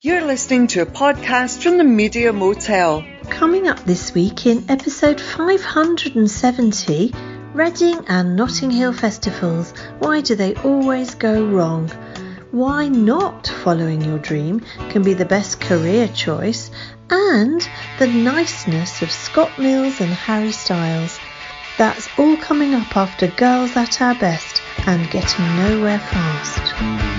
You're listening to a podcast from the Media Motel. Coming up this week in episode 570 Reading and Notting Hill Festivals. Why do they always go wrong? Why not following your dream can be the best career choice, and the niceness of Scott Mills and Harry Styles. That's all coming up after Girls at Our Best and Getting Nowhere Fast.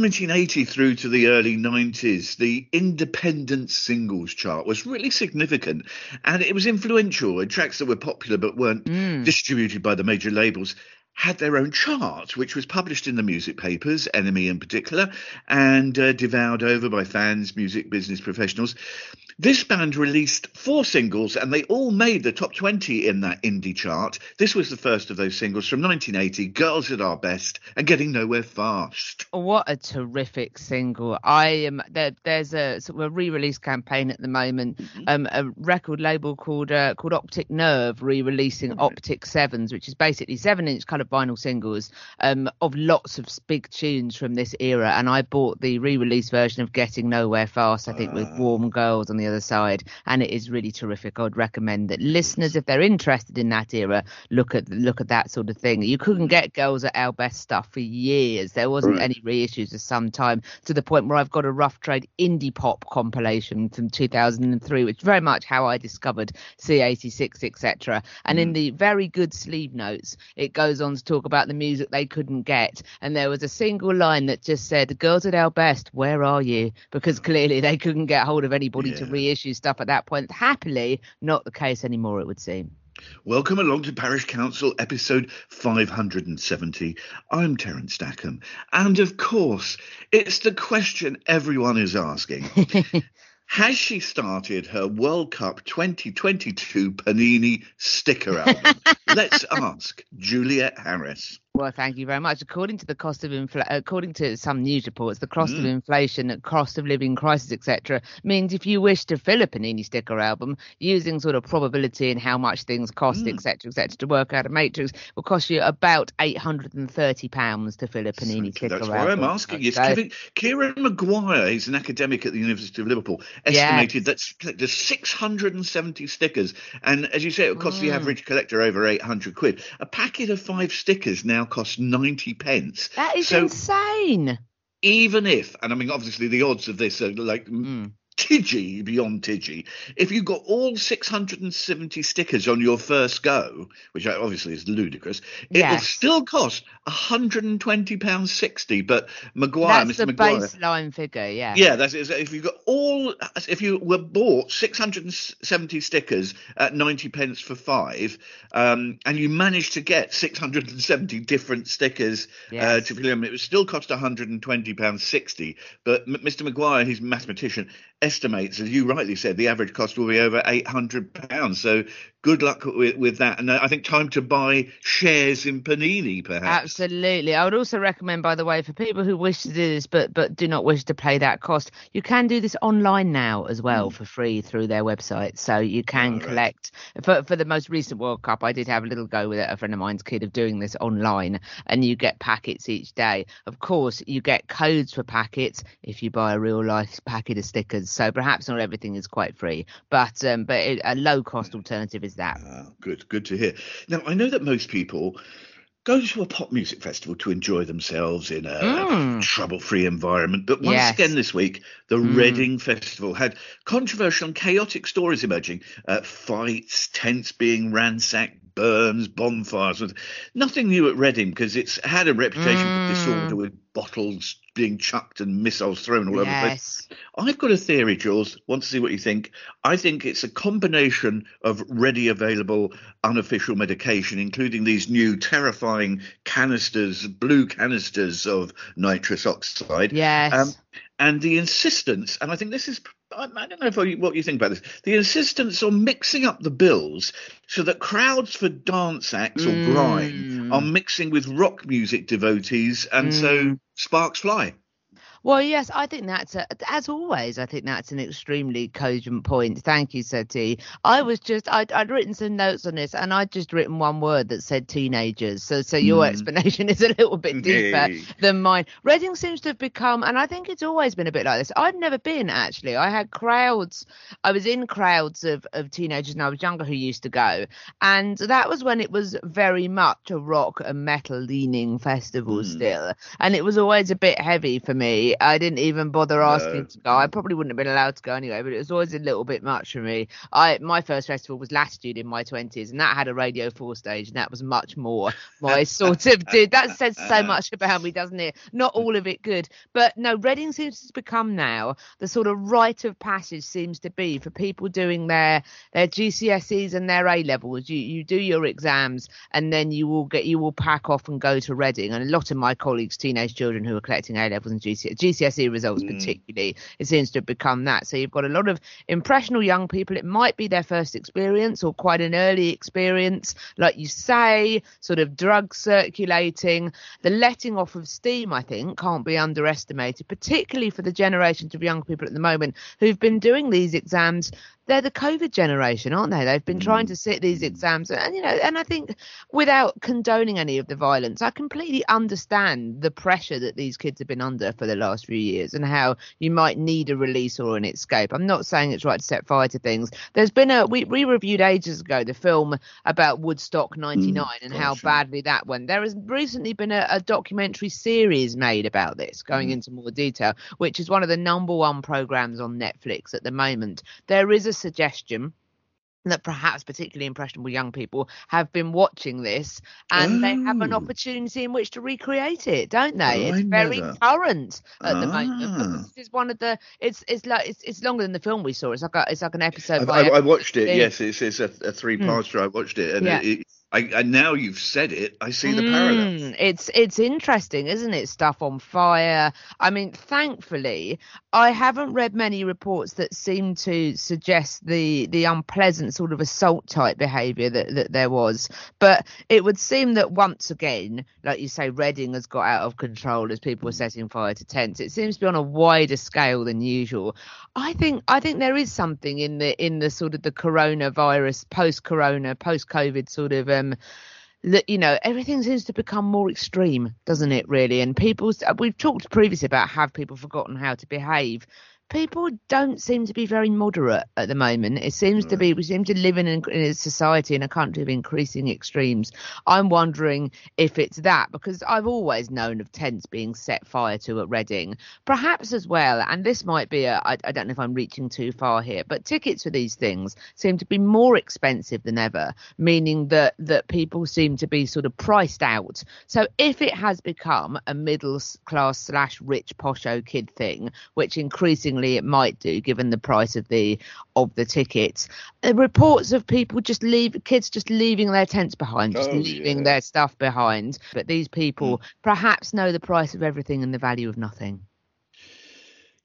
1980 through to the early 90s, the independent singles chart was really significant and it was influential. And tracks that were popular but weren't mm. distributed by the major labels had their own chart, which was published in the music papers, NME in particular, and uh, devoured over by fans, music business professionals. This band released four singles and they all made the top 20 in that indie chart. This was the first of those singles from 1980, Girls at Our Best and Getting Nowhere Fast. What a terrific single. I am there, there's a sort of a re-release campaign at the moment, mm-hmm. um, a record label called uh, called Optic Nerve re-releasing mm-hmm. Optic Sevens, which is basically seven inch coloured vinyl singles um, of lots of big tunes from this era. And I bought the re-release version of Getting Nowhere Fast, I think, uh, with ah. Warm Girls on the other side, and it is really terrific. I would recommend that listeners, if they're interested in that era, look at look at that sort of thing. You couldn't get Girls at Our Best stuff for years. There wasn't any reissues for some time, to the point where I've got a rough trade indie pop compilation from 2003, which is very much how I discovered C86, etc. And mm. in the very good sleeve notes, it goes on to talk about the music they couldn't get, and there was a single line that just said, "Girls at Our Best, where are you?" Because clearly they couldn't get hold of anybody yeah. to reissue stuff at that point. Happily, not the case anymore, it would seem. Welcome along to Parish Counsel episode 570. I'm Terence Stackham. And of course, it's the question everyone is asking. Has she started her World Cup 2022 Panini sticker album? Let's ask Juliet Harris. Well, thank you very much. According to the cost of infl- according to some news reports, the cost mm. of inflation, the cost of living crisis, etc., means if you wish to fill a Panini sticker album using sort of probability and how much things cost, etc., mm. etc., to work out a matrix, will cost you about eight hundred and thirty pounds to fill a Panini so, sticker that's album. That's why I'm asking. Yes, so, Kieran Maguire, he's an academic at the University of Liverpool, estimated yes. that there's six hundred and seventy stickers, and as you say, it would cost mm. the average collector over eight hundred quid. A packet of five stickers now costs 90 pence. That is so insane. Even if, and I mean, obviously the odds of this are like mm. Tidgy beyond Tidgy. If you got all 670 stickers on your first go, which obviously is ludicrous, it yes. will still cost 120 pounds 60. But Maguire, that's Mr. the Maguire, baseline figure, yeah. Yeah, that's it. If you got all, if you were bought 670 stickers at 90 pence for five, um, and you managed to get 670 different stickers uh, yes. uh, to fill them, it would still cost 120 pounds 60. But M- Mr. Maguire, he's a mathematician estimates, as you rightly said, the average cost will be over eight hundred pounds. So good luck with, with that. And I think time to buy shares in Panini, perhaps. Absolutely. I would also recommend, by the way, for people who wish to do this but but do not wish to pay that cost, you can do this online now as well mm. for free through their website. So you can collect right. for for the most recent World Cup. I did have a little go with it. A friend of mine's kid of doing this online, and you get packets each day. Of course, you get codes for packets if you buy a real life packet of stickers. So perhaps not everything is quite free, but um, but a low cost alternative is that. Ah, good, good to hear. Now I know that most people go to a pop music festival to enjoy themselves in a mm. trouble-free environment. But once yes. again this week, the mm. Reading Festival had controversial and chaotic stories emerging: uh, fights, tents being ransacked, burns, bonfires. Nothing new at Reading because it's had a reputation mm. for disorder with bottles being chucked and missiles thrown all yes. over the place. I've got a theory, Jules. Want to see what you think? I think it's a combination of ready available unofficial medication, including these new terrifying canisters, blue canisters of nitrous oxide. Yes. Um, and the insistence, and I think this is I, don't know you, what you think about this. The insistence on mixing up the bills so that crowds for dance acts or mm. grime are mixing with rock music devotees, and mm. so sparks fly. Well, yes, I think that's a, as always. I think that's an extremely cogent point. Thank you, Seti. I was just I'd, I'd written some notes on this, and I'd just written one word that said teenagers. So, so your mm. explanation is a little bit deeper than mine. Reading seems to have become, and I think it's always been a bit like this. I've never been actually. I had crowds. I was in crowds of of teenagers when I was younger who used to go, and that was when it was very much a rock and metal leaning festival mm. still, and it was always a bit heavy for me. I didn't even bother asking no. to go. I probably wouldn't have been allowed to go anyway, but it was always a little bit much for me. I my first festival was Latitude in my twenties, and that had a Radio Four stage, and that was much more my sort of dude. That says so much about me, doesn't it? Not all of it good, but no. Reading seems to become now the sort of rite of passage seems to be for people doing their their GCSEs and their A levels. You you do your exams, and then you will get you will pack off and go to Reading. And a lot of my colleagues, teenage children who are collecting A levels and GCSEs GCSE results, mm. particularly, it seems to have become that. So you've got a lot of impressionable young people. It might be their first experience or quite an early experience, like you say, sort of drug circulating. The letting off of steam, I think, can't be underestimated, particularly for the generations of young people at the moment who've been doing these exams they're the COVID generation, aren't they? They've been trying mm. to sit these exams, and you know, and I think without condoning any of the violence, I completely understand the pressure that these kids have been under for the last few years, and how you might need a release or an escape. I'm not saying it's right to set fire to things. There's been a we, we reviewed ages ago the film about Woodstock '99 mm, and how badly that went. There has recently been a, a documentary series made about this, going mm. into more detail, which is one of the number one programs on Netflix at the moment. There is a suggestion that perhaps particularly impressionable young people have been watching this and oh. they have an oh. opportunity in which to recreate it don't they oh, it's very current at ah. the moment ah. this is one of the it's it's like it's, it's longer than the film we saw it's like a, it's like an episode i, I watched it yes it's, it's a, a three parter mm. i watched it and yeah. it, it I, and now you've said it, I see the mm, parallels. It's it's interesting, isn't it? Stuff on fire. I mean, thankfully, I haven't read many reports that seem to suggest the the unpleasant sort of assault type behaviour that, that there was. But it would seem that once again, like you say, Reading has got out of control as people were setting fire to tents. It seems to be on a wider scale than usual. I think I think there is something in the in the sort of the coronavirus, post corona, post COVID sort of um that you know everything seems to become more extreme doesn't it really? And people we've talked previously about have people forgotten how to behave people don't seem to be very moderate at the moment. It seems to be we seem to live in, in a society in a country of increasing extremes. I'm wondering if it's that because I've always known of tents being set fire to at Reading, perhaps as well. And this might be a I, I don't know if I'm reaching too far here, but tickets for these things seem to be more expensive than ever, meaning that that people seem to be sort of priced out. So if it has become a middle class slash rich posho kid thing, which increasingly it might do given the price of the of the tickets, the reports of people just leave kids just leaving their tents behind, just Oh, leaving yeah. their stuff behind. But these people hmm. perhaps know the price of everything and the value of nothing.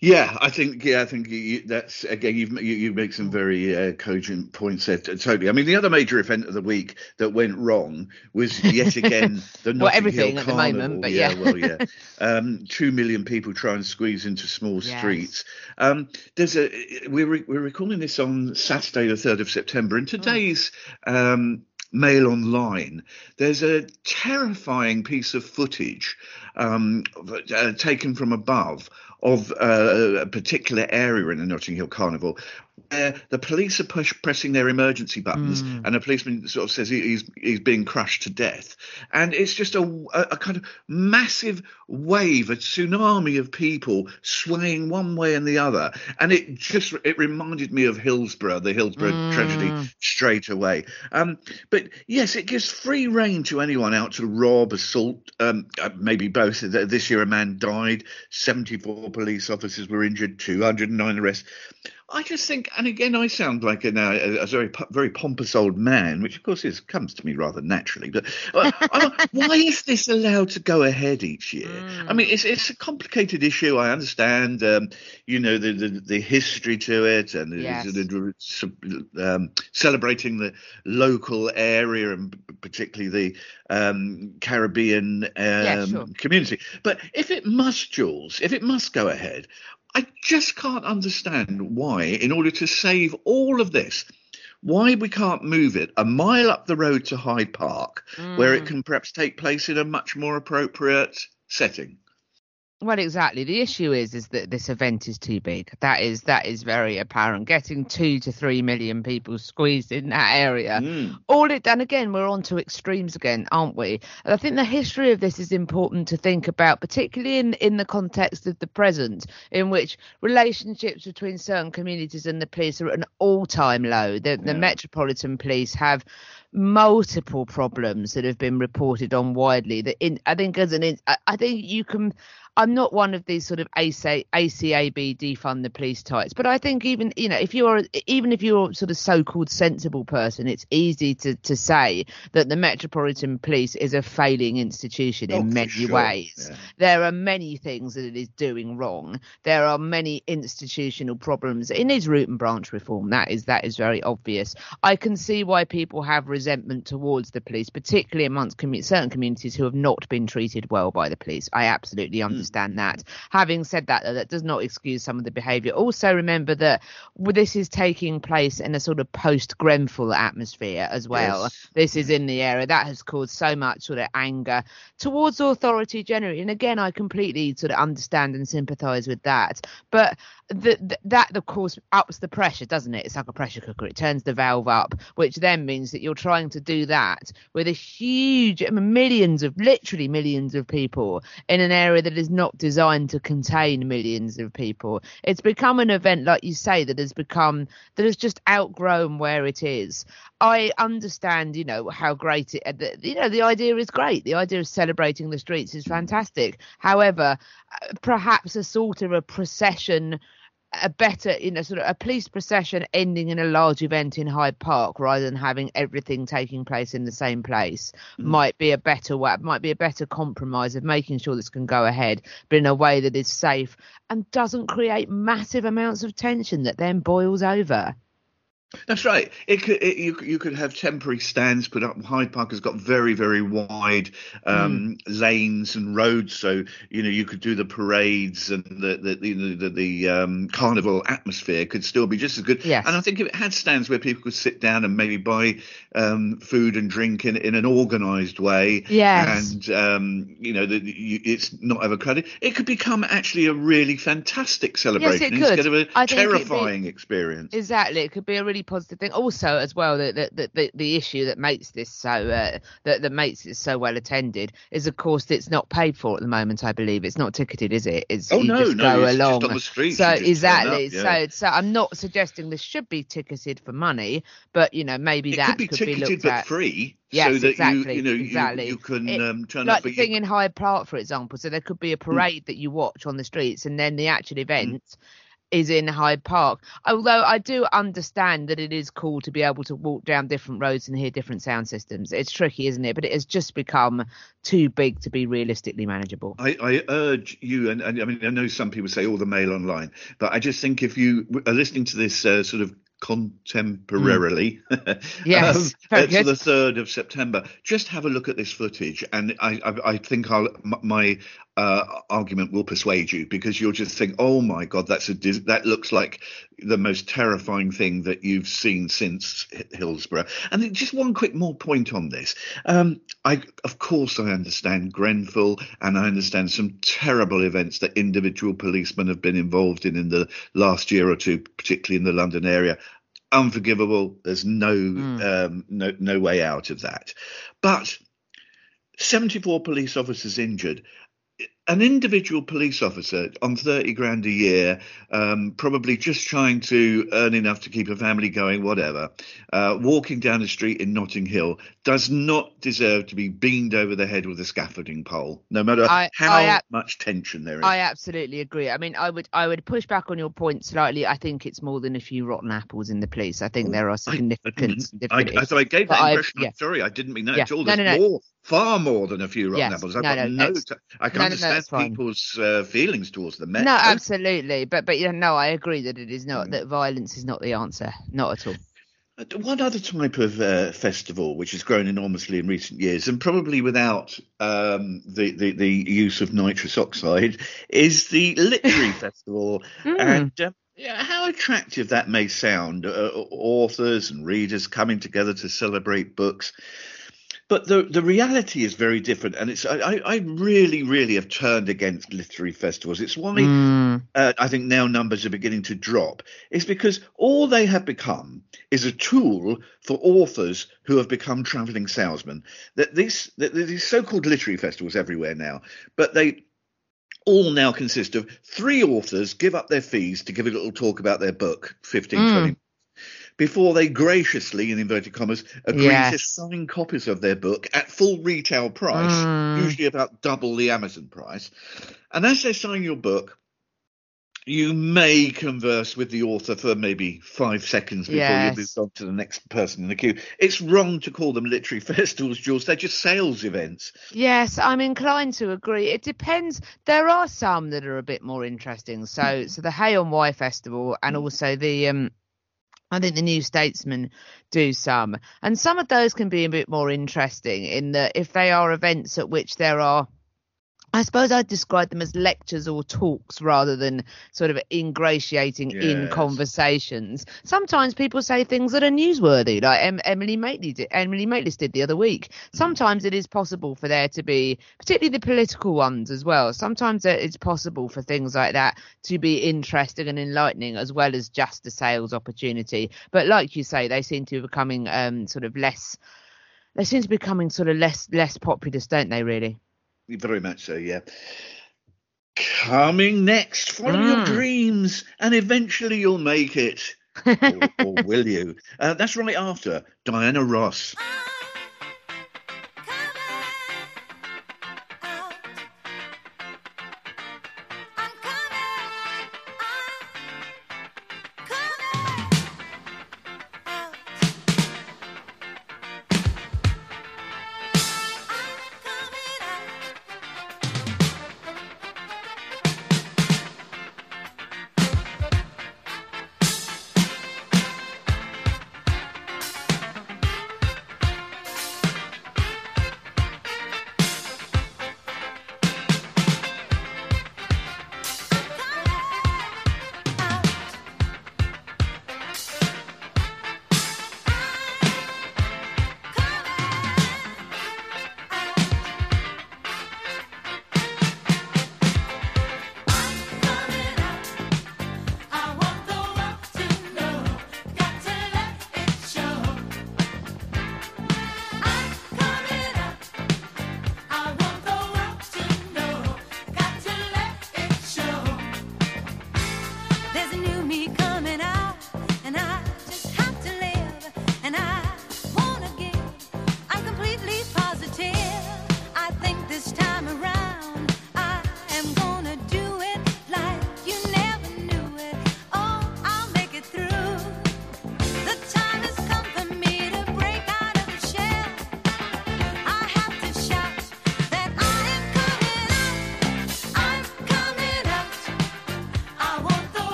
Yeah, I think yeah, I think you, that's again you've you, you make some very uh, cogent points there. Totally. I mean, the other major event of the week that went wrong was yet again the Notting Well, everything Hill at the moment, but yeah, yeah. well, yeah. Um, two million people try and squeeze into small Yes. streets. Um, there's a we're re- we're recording this on Saturday, the third of September, Hmm. and today's. Um, Mail Online. There's a terrifying piece of footage um, uh, taken from above of uh, a particular area in the Notting Hill Carnival where the police are push, pressing their emergency buttons and a policeman sort of says he, he's he's being crushed to death. And it's just a, a, a kind of massive wave a tsunami of people swaying one way and the other. And it just it reminded me of Hillsborough the Hillsborough tragedy straight away. Um, but yes it gives free rein to anyone out to rob assault um, uh, maybe both. This year a man died 74 police officers were injured 209 arrests I just think, and again, I sound like a, a, a very, very pompous old man, which of course is comes to me rather naturally. But uh, I- why is this allowed to go ahead each year? I mean, it's it's a complicated issue. I understand, um, you know, the, the the history to it, and Yes. um, celebrating the local area and particularly the um, Caribbean um, sure. community. But if it must, Jules, if it must go ahead, I just can't understand why, in order to save all of this, why we can't move it a mile up the road to Hyde Park, where it hmm. can perhaps take place in a much more appropriate setting. Well, exactly. The issue is is that this event is too big. That is that is very apparent. Getting two to three million people squeezed in that area. Mm. All it and again we're on to extremes again, aren't we? And I think the history of this is important to think about, particularly in in the context of the present, in which relationships between certain communities and the police are at an all time low. The the Metropolitan Police have multiple problems that have been reported on widely. That in I think as an I think you can. I'm not one of these sort of AC, ACAB defund the police types, but I think even you know if you're even if you're sort of so-called sensible person, it's easy to to say that the Metropolitan Police is a failing institution Oh, in for many sure, ways. yeah. There are many things that it is doing wrong. There are many institutional problems. It needs root and branch reform. That is that is very obvious. I can see why people have resentment towards the police, particularly amongst commu- certain communities who have not been treated well by the police. I absolutely understand that. Having said that, though, that does not excuse some of the behaviour. Also, remember that this is taking place in a sort of post Grenfell atmosphere as well. Yes. This is in the area that has caused so much sort of anger towards authority generally. And again, I completely sort of understand and sympathise with that. But the, the, that, of course, ups the pressure, doesn't it? It's like a pressure cooker. It turns the valve up, which then means that you're trying to do that with a huge, I mean, millions of, literally millions of people in an area that is not designed to contain millions of people. It's become an event, like you say, that has become, that has just outgrown where it is. I understand, you know, how great it, you know, the idea is great. The idea of celebrating the streets is fantastic. However, uh, perhaps a sort of a procession a better, you know, sort of a police procession ending in a large event in Hyde Park rather than having everything taking place in the same place mm. might be a better way, might be a better compromise of making sure this can go ahead, but in a way that is safe and doesn't create massive amounts of tension that then boils over. That's right. It could it, you you could have temporary stands put up. Hyde Park has got very very wide um, mm. lanes and roads, so you know you could do the parades and the the the, the, the um, carnival atmosphere could still be just as good. Yes. And I think if it had stands where people could sit down and maybe buy um, food and drink in in an organised way. Yes. And um, you know the, you, it's not overcrowded. It could become actually a really fantastic celebration yes, it could. instead of a terrifying be, experience. Exactly. It could be a really positive thing. Also, as well, the the, the, the issue that makes this so uh, that that makes it so well attended is, of course, it's not paid for at the moment. I believe it's not ticketed, is it? It's, oh no, no, go it's along. just on the street. So exactly. Up, yeah. So so I'm not suggesting this should be ticketed for money, but you know maybe it that could be could ticketed be looked but at. free. Yes, so that exactly. You, you know, exactly. You, you can it, um, turn like up. the thing you... in Hyde Park, for example. So there could be a parade mm. that you watch on the streets, and then the actual event. Mm is in Hyde Park. Although I do understand that it is cool to be able to walk down different roads and hear different sound systems. It's tricky, isn't it? But it has just become too big to be realistically manageable. I, I urge you, and, and, I mean, I know some people say all the mail online, but I just think if you are listening to this uh, sort of contemporarily. Mm. yes, um, to the third of September. Just have a look at this footage, and I, I, I think I'll, my uh, argument will persuade you because you'll just think, "Oh my God, that's a that looks like the most terrifying thing that you've seen since Hillsborough." And just one quick more point on this. Um, I, of course, I understand Grenfell, and I understand some terrible events that individual policemen have been involved in in the last year or two, particularly in the London area unforgivable. There's no mm. um, no no way out of that. But 74 police officers injured it, an individual police officer on 30 grand a year, um, probably just trying to earn enough to keep a family going, whatever, uh, walking down the street in Notting Hill, does not deserve to be beamed over the head with a scaffolding pole, no matter I, how I, much tension there is. I absolutely agree. I mean, I would I would push back on your point slightly. I think it's more than a few rotten apples in the police. I think there are significant. I, I, so I gave that impression. Yeah. I'm sorry, I didn't mean that yeah. at all. There's no, no, no. more, far more than a few rotten yes. apples. I've no, got no, no, I can understand people's uh, feelings towards the Met. No, absolutely, but but yeah, no, I agree that it is not mm. that violence is not the answer, not at all. Uh, one other type of uh, festival which has grown enormously in recent years, and probably without um, the, the, the use of nitrous oxide, is the literary festival. Mm. And uh, yeah, how attractive that may sound, uh, authors and readers coming together to celebrate books. But the the reality is very different, and it's I, I really really have turned against literary festivals. It's why mm. uh, I think now numbers are beginning to drop. It's because all they have become is a tool for authors who have become travelling salesmen. That these that these so-called literary festivals everywhere now, but they all now consist of three authors give up their fees to give a little talk about their book 15 mm. 20 before they graciously, in inverted commas, agree yes. to sign copies of their book at full retail price, mm. usually about double the Amazon price. And as they sign your book, you may converse with the author for maybe five seconds before yes. you move on to the next person in the queue. It's wrong to call them literary festivals, Jules. They're just sales events. Yes, I'm inclined to agree. It depends. There are some that are a bit more interesting. So, so the Hay on Wye Festival and also the um, I think the New Statesman do some. And some of those can be a bit more interesting in that if they are events at which there are I suppose I'd describe them as lectures or talks rather than sort of ingratiating yes. in conversations. Sometimes people say things that are newsworthy, like em- Emily Maitlis did, Emily Maitlis did the other week. Sometimes it is possible for there to be, particularly the political ones as well. Sometimes it's possible for things like that to be interesting and enlightening as well as just a sales opportunity. But like you say, they seem to be becoming um, sort of less. They seem to be becoming sort of less less populous, don't they? Really. Very much so, yeah. Coming next, follow mm. your dreams, and eventually you'll make it. or, or will you? Uh, that's right after Diana Ross.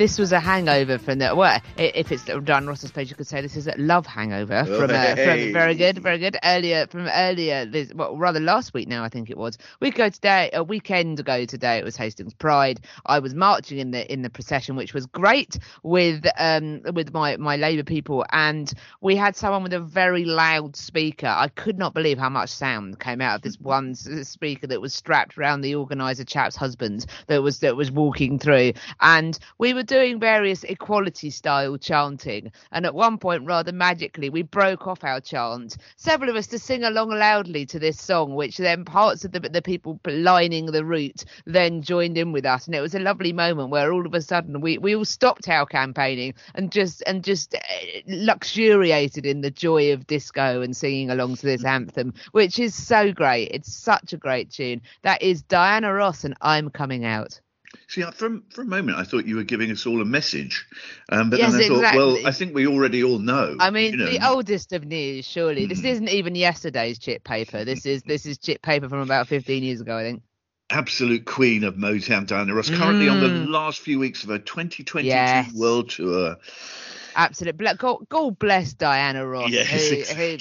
this was a hangover from the well, if it's Diana Ross's page, you could say this is a love hangover Oh, from, uh, from very good, very good earlier from earlier this well rather last week now I think it was. We go today a weekend ago today. It was Hastings Pride. I was marching in the in the procession, which was great with um with my my Labour people, and we had someone with a very loud speaker. I could not believe how much sound came out of this one speaker that was strapped around the organizer chap's husband that was that was walking through, and we were doing various equality style chanting, and at one point rather magically we broke off our chant, several of us to sing along loudly to this song, which then parts of the the people lining the route then joined in with us, and it was a lovely moment where all of a sudden we we all stopped our campaigning and just and just eh, luxuriated in the joy of disco and singing along to this anthem, which is so great. It's such a great tune. That is Diana Ross and I'm coming out. See, for, for a moment, I thought you were giving us all a message. Um, but Yes, then I thought, well. I think we already all know. I mean, you know. the oldest of news, surely. This Mm. isn't even yesterday's chip paper. This is this is chip paper from about 15 years ago, I think. absolute queen of Motown, Diana Ross, currently on the Mm. last few weeks of her 2022 Yes. world tour. Absolute. God, God bless Diana Ross, Yes, who, exactly.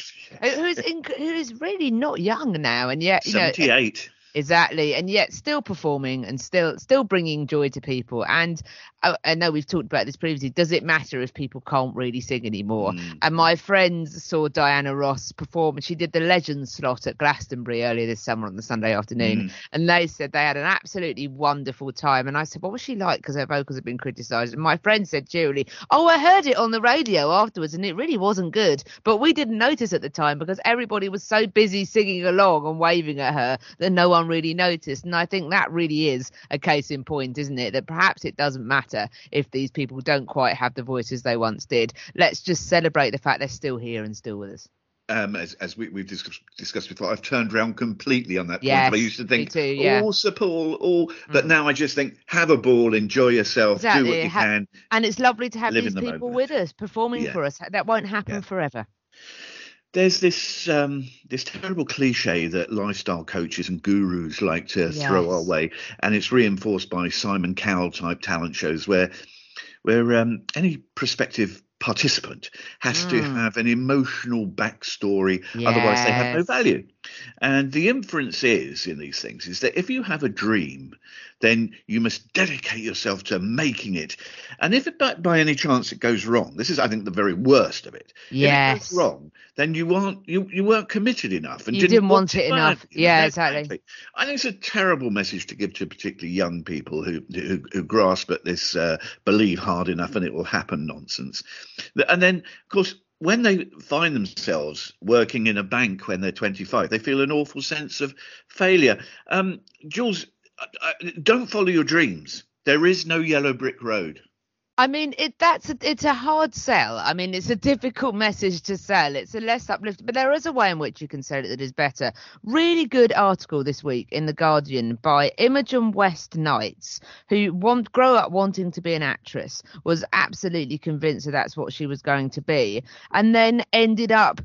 who, who's in, who is really not young now, and yet you know 78. Exactly, and yet still performing and still still bringing joy to people. And I, I know we've talked about this previously. Does it matter if people can't really sing anymore? Mm. And my friends saw Diana Ross perform, and she did the Legends slot at Glastonbury earlier this summer on the Sunday afternoon. Mm. And they said they had an absolutely wonderful time. And I said, what was she like? Because her vocals have been criticised. And my friend said cheerily, oh, I heard it on the radio afterwards, and it really wasn't good. But we didn't notice at the time because everybody was so busy singing along and waving at her that no one really noticed. And I think that really is a case in point, isn't it? That perhaps it doesn't matter if these people don't quite have the voices they once did. Let's just celebrate the fact they're still here and still with us. Um, as, as we, we've discussed, discussed before, I've turned around completely on that Yes, point. I used to think, too, yeah. Sir Paul, oh, but Mm. now I just think, have a ball, enjoy yourself, Exactly, do what you ha- can. And it's lovely to have these the people with us performing Yeah. for us. That won't happen Yeah. forever. There's this um, this terrible cliche that lifestyle coaches and gurus like to throw our way, and it's reinforced by Simon Cowell type talent shows where where um, any prospective participant has to Mm. have an emotional backstory, otherwise they have no value. And the inference is in these things is that if you have a dream, then you must dedicate yourself to making it. And if it, by, by any chance it goes wrong, this is, I think, the very worst of it. If it Yes. goes wrong, then you aren't you, you weren't committed enough and You didn't, didn't want it badly enough. Yeah, exactly. exactly. I think it's a terrible message to give to particularly young people who who, who grasp at this uh, believe hard enough and it will happen nonsense. And then, of course, when they find themselves working in a bank when they're 25, they feel an awful sense of failure. Um, Jules, don't follow your dreams. There is no yellow brick road. I mean, it that's a, it's a hard sell. I mean, it's a difficult message to sell. It's a less uplifting, but there is a way in which you can sell it that is better. Really good article this week in the Guardian by Imogen West Knights, who want grow up wanting to be an actress, was absolutely convinced that that's what she was going to be, and then ended up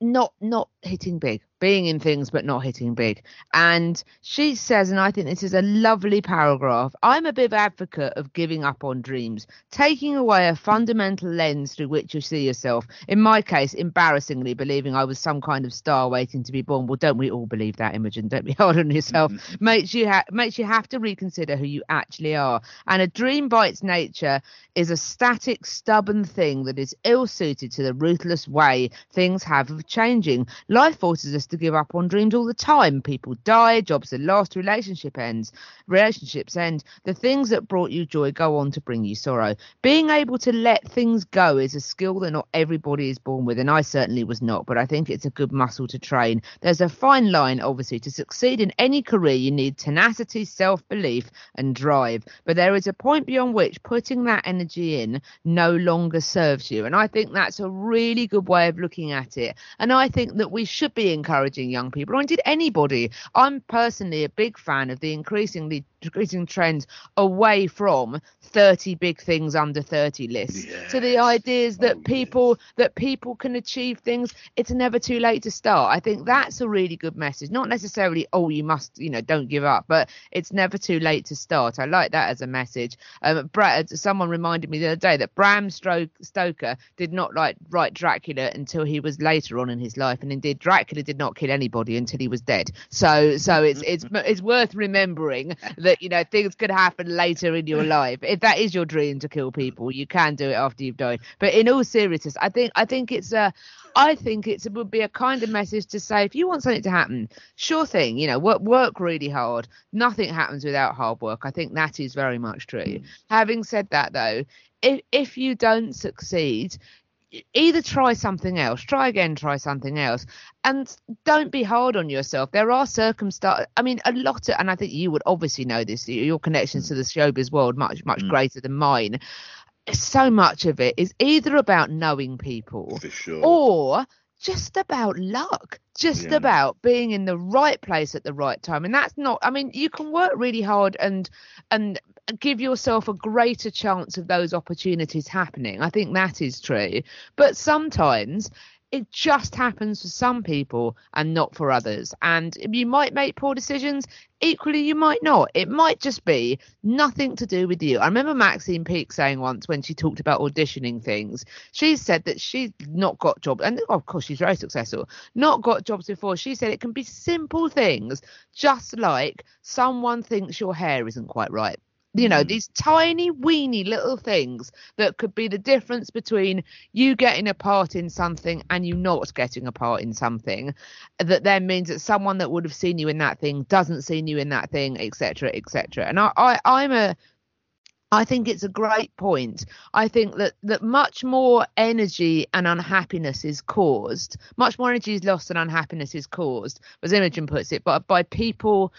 not not hitting big being in things but not hitting big. And she says and i think this is a lovely paragraph i'm a big advocate of giving up on dreams taking away a fundamental lens through which you see yourself. In my case embarrassingly believing i was some kind of star waiting to be born. Well don't we all believe that imogen? Don't be hard on yourself. Mm-hmm. Makes you ha- makes you have to reconsider who you actually are. And a dream by its nature is a static stubborn thing that is ill suited to the ruthless way things have of changing. Life forces us to give up on dreams all the time. People die jobs are lost relationship ends relationships end. The things that brought you joy go on to bring you sorrow. Being able to let things go is a skill that not everybody is born with and i certainly was not but i think it's a good muscle to train. There's a fine line obviously to succeed in any career you need tenacity self-belief and drive. But there is a point beyond which putting that energy in no longer serves you and i think that's a really good way of looking at it. And i think that we should be encouraging young people or indeed anybody. I'm personally a big fan of the increasingly increasing trends away from 30 big things under 30 lists to the ideas that Oh, people that people can achieve things. It's never too late to start. I think that's a really good message. Not necessarily oh you must you know don't give up but it's never too late to start. I like that as a message. Um Brad, someone reminded me the other day that bram stoker did not like write dracula until he was later on in his life and indeed dracula did not kill anybody until he was dead so so it's it's mm-hmm. it's worth remembering that you know things could happen later in your life if that is your dream to kill people you can do it after you've died but in all seriousness i think i think it's a I think it would be a kind of message to say if you want something to happen, sure thing, you know, work work really hard. Nothing happens without hard work. I think that is very much true. Mm. Having said that, though, if if you don't succeed, either try something else, try again, try something else, and don't be hard on yourself. There are circumstances. I mean, a lot of, and I think you would obviously know this. Your connections to mm. the showbiz world much much mm. greater than mine. So much of it is either about knowing people For sure. or just about luck just Yeah. about being in the right place at the right time. And that's not i mean you can work really hard and and give yourself a greater chance of those opportunities happening. I think that is true. But sometimes it just happens for some people and not for others. And you might make poor decisions. Equally you might not. It might just be nothing to do with you. I remember maxine peake saying once when she talked about auditioning things she said that she's not got jobs and of course she's very successful not got jobs before. She said it can be simple things just like someone thinks your hair isn't quite right you know mm. these tiny weeny little things that could be the difference between you getting a part in something and you not getting a part in something that then means that someone that would have seen you in that thing doesn't see you in that thing etc etc and I, I i'm a I think it's a great point. I think that that much more energy and unhappiness is caused, much more energy is lost and unhappiness is caused, as Imogen puts it, but by people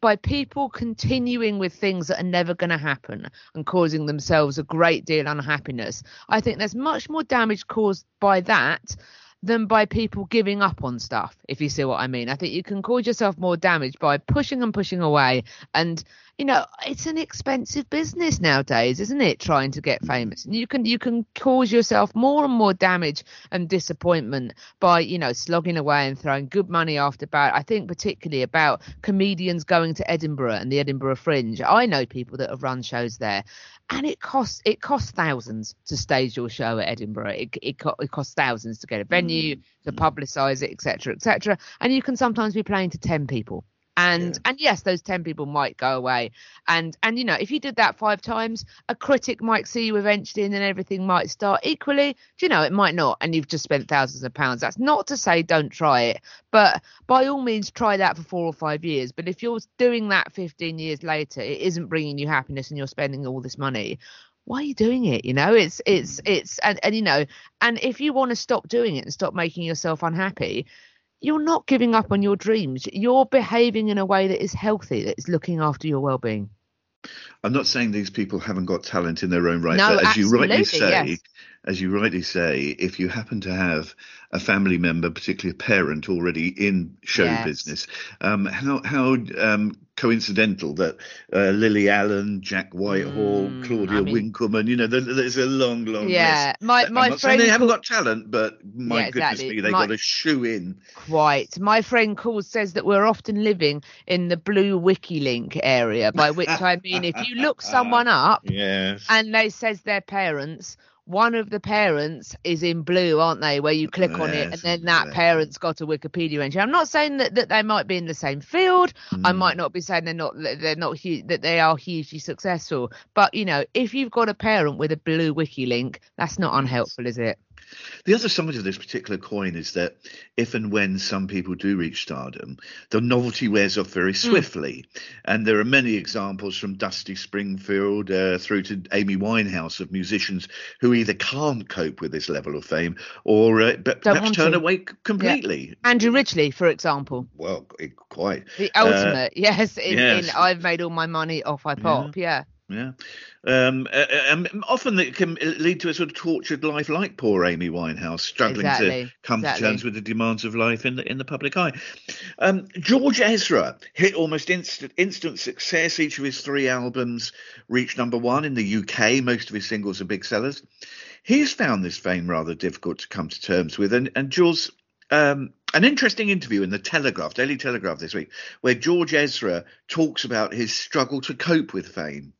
by people continuing with things that are never going to happen and causing themselves a great deal of unhappiness. I think there's much more damage caused by that than by people giving up on stuff, if you see what I mean. I think you can cause yourself more damage by pushing and pushing away. And, you know, it's an expensive business nowadays, isn't it? Trying to get famous. And you can you can cause yourself more and more damage and disappointment by, you know, slogging away and throwing good money after bad. I think particularly about comedians going to Edinburgh and the Edinburgh Fringe. I know people that have run shows there and it costs it costs thousands to stage your show at Edinburgh. It it, co- it costs thousands to get a venue, mm. to publicise it, etc., etc. And you can sometimes be playing to ten people. And and yes, those ten people might go away. And and you know, if you did that five times, a critic might see you eventually, and then everything might start equally. Do you know it might not, and you've just spent thousands of pounds. That's not to say don't try it, but by all means try that for four or five years. But if you're doing that 15 years later, it isn't bringing you happiness, and you're spending all this money why are you doing it you know it's it's mm. it's and, and you know and if you want to stop doing it and stop making yourself unhappy you're not giving up on your dreams you're behaving in a way that is healthy that is looking after your well-being I'm not saying these people haven't got talent in their own right, No, but as you rightly say, yes. As you rightly say, if you happen to have a family member, particularly a parent, already in show Yes. business, um, how how um, coincidental that uh, Lily Allen, Jack Whitehall, Mm, Claudia I mean- Winkleman, you know, there, there's a long, long yeah list. my I'm my not friend they haven't got talent, but my Yeah, goodness exactly. me, they My- got a shoe in. quite my friend calls says that we're often living in the blue wiki link area by which i mean if you look someone up Yes. and they says their parents one of the parents is in blue aren't they where you click on it and then that exactly. parent's got a wikipedia entry. I'm not saying that, that they might be in the same field. I Mm. might not be saying they're not they're not hu- that they are hugely successful. But you know if you've got a parent with a blue wiki link that's not unhelpful is it The other side of this particular coin is that if and when some people do reach stardom, the novelty wears off very swiftly. And there are many examples from Dusty Springfield uh, through to Amy Winehouse of musicians who either can't cope with this level of fame or uh, but Don't perhaps turn to. away completely. andrew ridgeley for example Well, it, quite. the ultimate yes in, yes. in i've made all my money off i pop yeah Yeah. Um, uh, um, often it can lead to a sort of tortured life like poor Amy Winehouse, struggling Exactly, to come exactly. to terms with the demands of life in the in the public eye. Um, George Ezra hit almost instant instant success. Each of his three albums reached number one in the UK. Most of his singles are big sellers. He's found this fame rather difficult to come to terms with, and and Jules. Um, an interesting interview in the Telegraph, Daily Telegraph this week, where George Ezra talks about his struggle to cope with fame.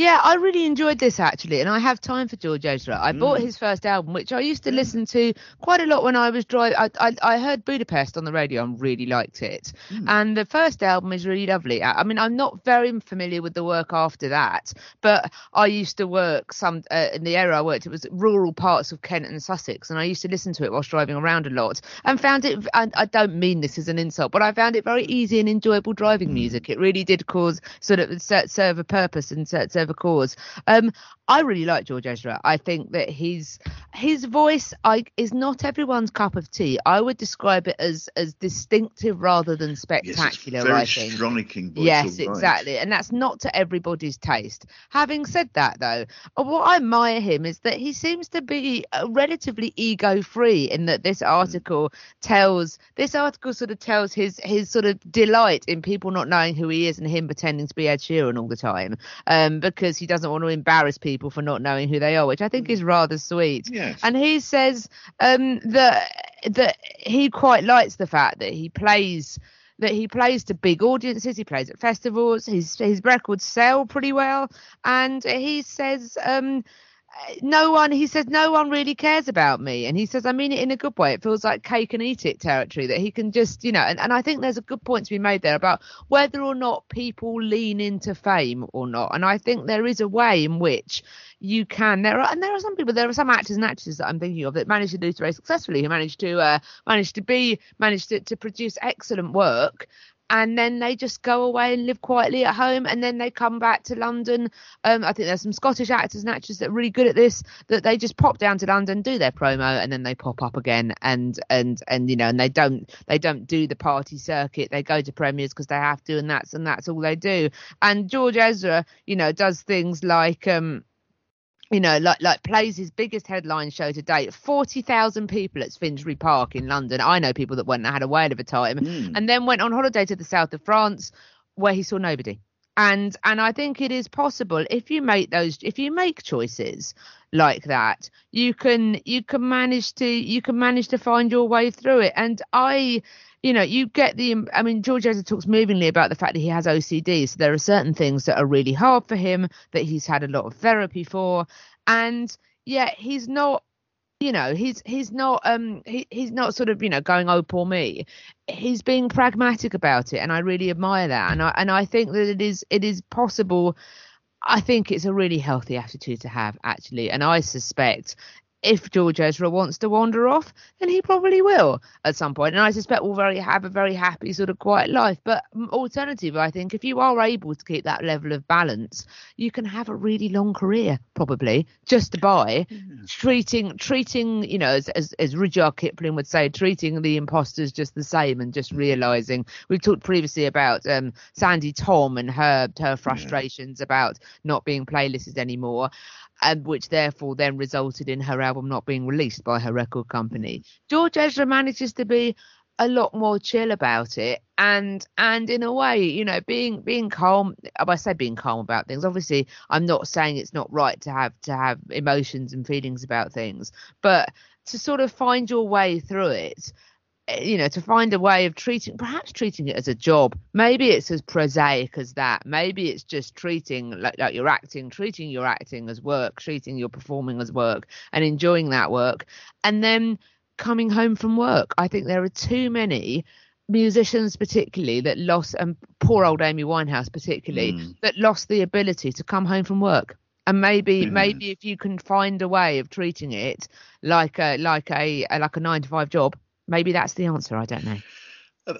Yeah, I really enjoyed this actually, and I have time for George Ezra. I bought Mm. his first album, which I used to listen to quite a lot when I was driving. I, I, I heard Budapest on the radio and really liked it. Mm. And the first album is really lovely. I, I mean, I'm not very familiar with the work after that, but I used to work some uh, in the area I worked. It was rural parts of Kent and Sussex, and I used to listen to it whilst driving around a lot, and found it. I, I don't mean this as an insult, but I found it very easy and enjoyable driving music. It really did cause sort of serve a purpose and serve cause. Um, I really like George Ezra. I think that his his voice I, is not everyone's cup of tea. I would describe it as as distinctive rather than Yes, it's spectacular. very I think. striking voice. Yes, right. exactly. And that's not to everybody's taste. Having said that, though, uh, what I admire him is that he seems to be uh, relatively ego free in that this article tells, this article sort of tells his, his sort of delight in people not knowing who he is and him pretending to be Ed Sheeran all the time um, because he doesn't want to embarrass people for not knowing who they are, which I think is rather sweet. Yes. And he says um, that that he quite likes the fact that he plays that he plays to big audiences. He plays at festivals. His his records sell pretty well, and he says. Um, no one he says no one really cares about me. And he says i mean it in a good way. It feels like cake and eat it territory that he can just you know and, and i think there's a good point to be made there about whether or not people lean into fame or not. And i think there is a way in which you can there are and there are some people there are some actors and actresses that i'm thinking of that managed to do this very successfully who managed to uh managed to be managed to, to produce excellent work and then they just go away and live quietly at home and then they come back to london. Um, i think there's some scottish actors and actresses that are really good at this that they just pop down to london do their promo and then they pop up again and and and you know and they don't they don't do the party circuit. They go to premieres because they have to and that's and that's all they do. And george ezra you know does things like um you know, like like plays his biggest headline show to date. Forty thousand people at Finsbury Park in London. I know people that went and had a whale of a time, Mm. and then went on holiday to the south of France, where he saw nobody. And and I think it is possible if you make those if you make choices like that, you can you can manage to you can manage to find your way through it. And I you know, you get the. I mean, George Ezra talks movingly about the fact that he has OCD. So there are certain things that are really hard for him that he's had a lot of therapy for, and yet he's not. You know, he's he's not um he, he's not sort of you know going oh poor me. He's being pragmatic about it, and I really admire that. And I and I think that it is it is possible. I think it's a really healthy attitude to have actually, and I suspect if George Ezra wants to wander off, then he probably will at some point. And I suspect will very have a very happy sort of quiet life. But alternative, I think, if you are able to keep that level of balance, you can have a really long career probably just by treating treating you know as as, as Rudyard Kipling would say, treating the imposters just the same and just realizing. We've talked previously about um, Sandi Thom and her her frustrations about not being playlisted anymore and which therefore then resulted in her album not being released by her record company. George Ezra manages to be a lot more chill about it and and in a way you know being being calm oh, i say being calm about things obviously i'm not saying it's not right to have to have emotions and feelings about things but to sort of find your way through it you know to find a way of treating perhaps treating it as a job maybe it's as prosaic as that maybe it's just treating like, like you're acting treating your acting as work treating your performing as work and enjoying that work and then coming home from work i think there are too many musicians particularly that lost and poor old amy winehouse particularly Mm. that lost the ability to come home from work and maybe Yeah. maybe if you can find a way of treating it like a like a, a like a nine to five job maybe that's the answer i don't know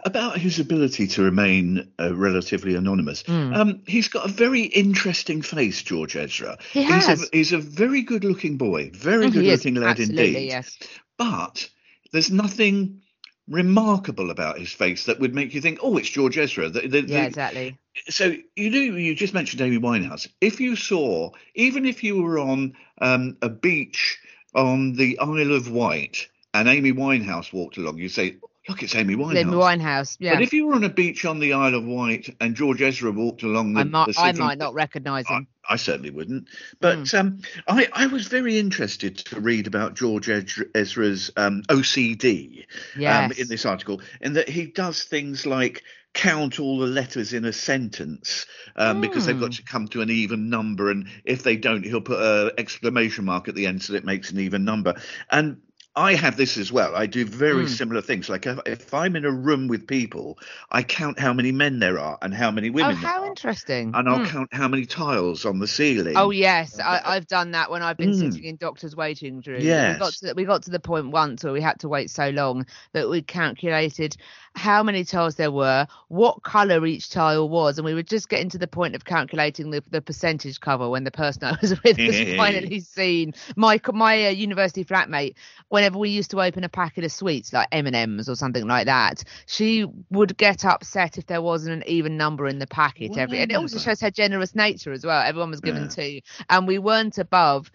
About his ability to remain uh, relatively anonymous, Mm. um, he's got a very interesting face, George Ezra. He He's has. a, he's a very good-looking boy, very Mm, good-looking lad absolutely, indeed. yes But there's nothing remarkable about his face that would make you think, oh, it's George Ezra. The, the, Yeah, the- exactly. so you know you just mentioned Amy Winehouse. If you saw, even if you were on um, a beach on the Isle of Wight and Amy Winehouse walked along, you'd say, "Look, it's Amy Winehouse." Amy Winehouse. Yeah. But if you were on a beach on the Isle of Wight and George Ezra walked along, the, I might, the I might not recognise him. I certainly wouldn't. But Hmm. um, I, I was very interested to read about George Ezra's um, OCD um, in this article, in that he does things like count all the letters in a sentence um, because they've Hmm. got to come to an even number, and if they don't, he'll put an exclamation mark at the end so that it makes an even number. And I have this as well. I do very Mm. similar things. Like if, if I'm in a room with people, I count how many men there are and how many women. Oh, women how there are. interesting. And I'll Hmm. count how many tiles on the ceiling. Oh yes, I, I've done that when I've been Mm. sitting in doctors' waiting rooms. Yes. We got to we got to the point once where we had to wait so long that we calculated how many tiles there were, what colour each tile was, and we were just getting to the point of calculating the, the percentage cover when the person I was with was finally seen. My my uh, university flatmate, whenever we used to open a packet of sweets like M and M's or something like that, she would get upset if there wasn't an even number in the packet. Every and it also shows her generous nature as well. Everyone was given Yeah. two, and we weren't above.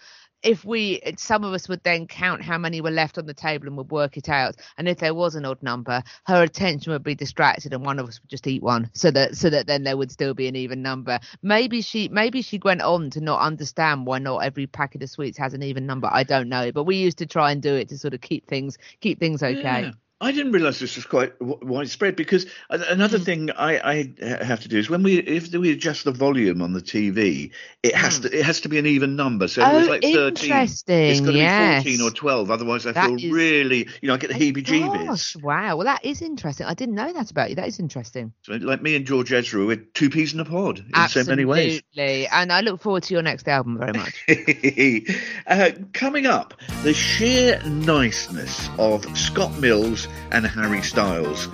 If we, some of us would then count how many were left on the table and would work it out. And if there was an odd number, her attention would be distracted, and one of us would just eat one, so that so that then there would still be an even number. Maybe she, maybe she went on to not understand why not every packet of sweets has an even number. I don't know, but we used to try and do it to sort of keep things keep things okay. Yeah. I didn't realise this was quite widespread because another Mm. thing I, I have to do is when we if we adjust the volume on the TV, it has Mm. to it has to be an even number. So if it was Oh, like thirteen. It's got to yes. be fourteen or twelve. Otherwise, I That feel is- really, you know, I get the Oh, heebie-jeebies. gosh, wow. Well, that is interesting. I didn't know that about you. That is interesting. So, like me and George Ezra, we're two peas in a pod in so many ways. Absolutely. And I look forward to your next album very much. uh, coming up, the sheer niceness of Scott Mills and Harry Styles.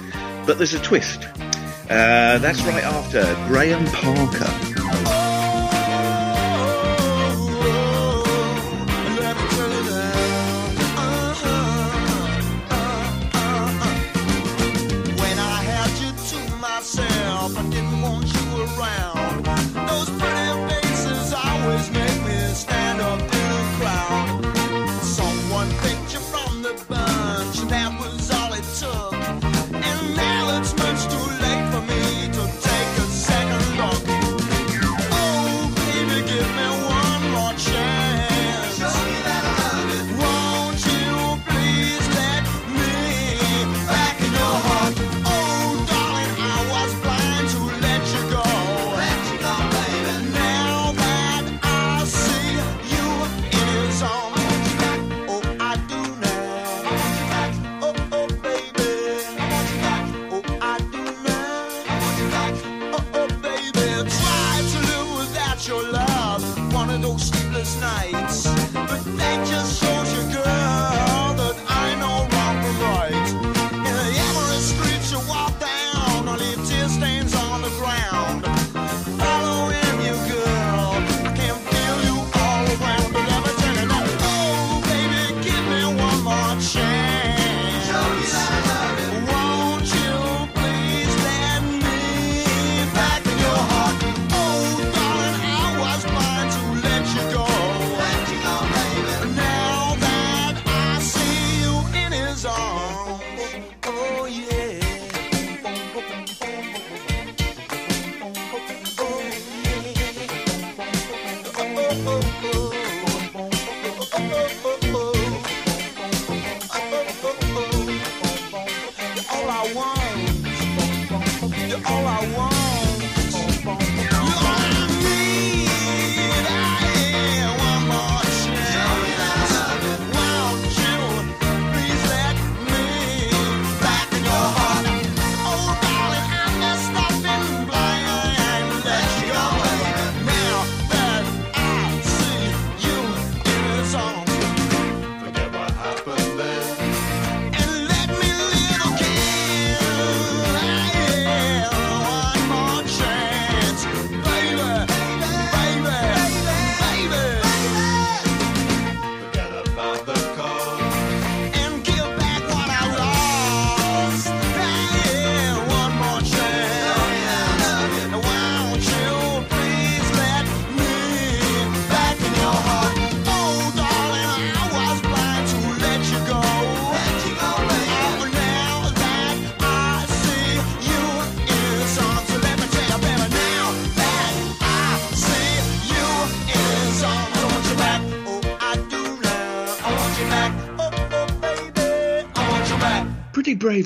But there's a twist. Uh, that's right after Graham Parker.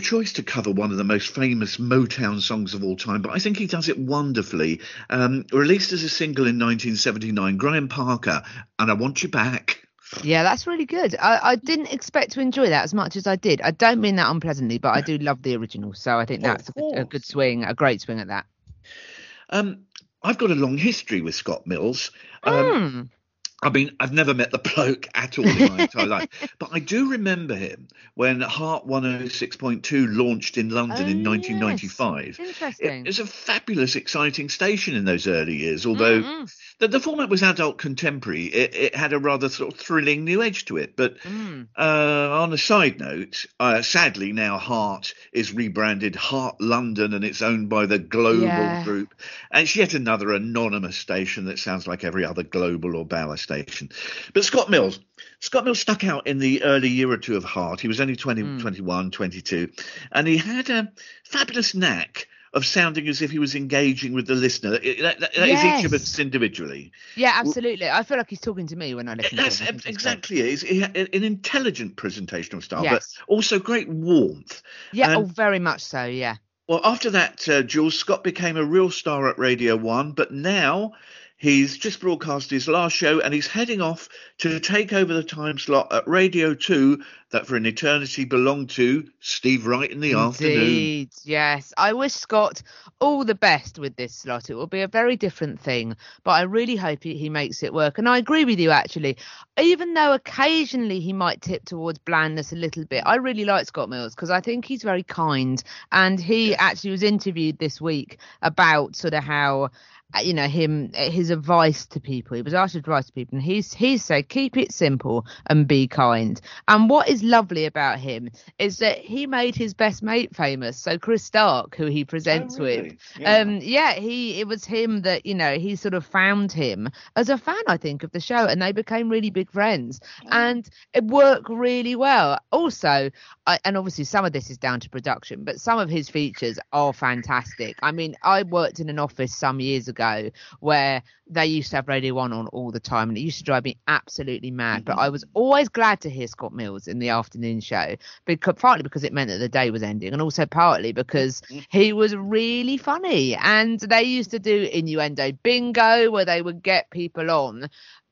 Choice to cover one of the most famous Motown songs of all time, but I think he does it wonderfully. Um, released as a single in 1979, Graham Parker, and I Want You Back. Yeah, that's really good. I, I didn't expect to enjoy that as much as I did. I don't mean that unpleasantly, but I do love the original. So I think that's a, good- a good swing, a great swing at that. Um, I've got a long history with Scott Mills. Um, Mm. I mean, I've never met the bloke at all in my entire life, but I do remember him when Heart 106.2 launched in London Oh, in yes. 1995. Interesting. It was a fabulous, exciting station in those early years, although Mm, the, the format was adult contemporary. It, it had a rather sort of thrilling new edge to it. But mm. uh, on a side note, uh, sadly now Heart is rebranded Heart London and it's owned by the Global Yeah. Group. And it's yet another anonymous station that sounds like every other Global or Bauer station. But Scott Mills, Scott Mills stuck out in the early year or two of Heart. He was only 20, Mm. 21, 22, and he had a fabulous knack of sounding as if he was engaging with the listener. That, that- that is each of us individually. Yeah, absolutely. I feel like he's talking to me when I listen That's to him. I think it's great. exactly it. An intelligent presentational style, Yes. but also great warmth. Yeah, And- oh, very much so. Yeah. Well, after that, uh, Jules Scott became a real star at Radio One, but now he's just broadcast his last show and he's heading off to take over the time slot at Radio Two that for an eternity belonged to Steve Wright in the afternoon. Indeed, yes. I wish Scott all the best with this slot. It will be a very different thing, but I really hope he, he makes it work. And I agree with you, actually. Even though occasionally he might tip towards blandness a little bit, I really like Scott Mills because I think he's very kind. And he actually was interviewed this week about sort of how you know him uh, his advice to people he was asked advice to people and he's he said keep it simple and be kind and what is lovely about him is that he made his best mate famous so chris stark who he presents Oh, really? with Yeah. um yeah he it was him that you know he sort of found him as a fan i think of the show and they became really big friends Oh. and it worked really well also I, and obviously some of this is down to production but some of his features are fantastic i mean i worked in an office some years ago where they used to have radio one on all the time and it used to drive me absolutely mad but i was always glad to hear scott mills in the afternoon show because partly because it meant that the day was ending and also partly because he was really funny. And they used to do innuendo bingo where they would get people on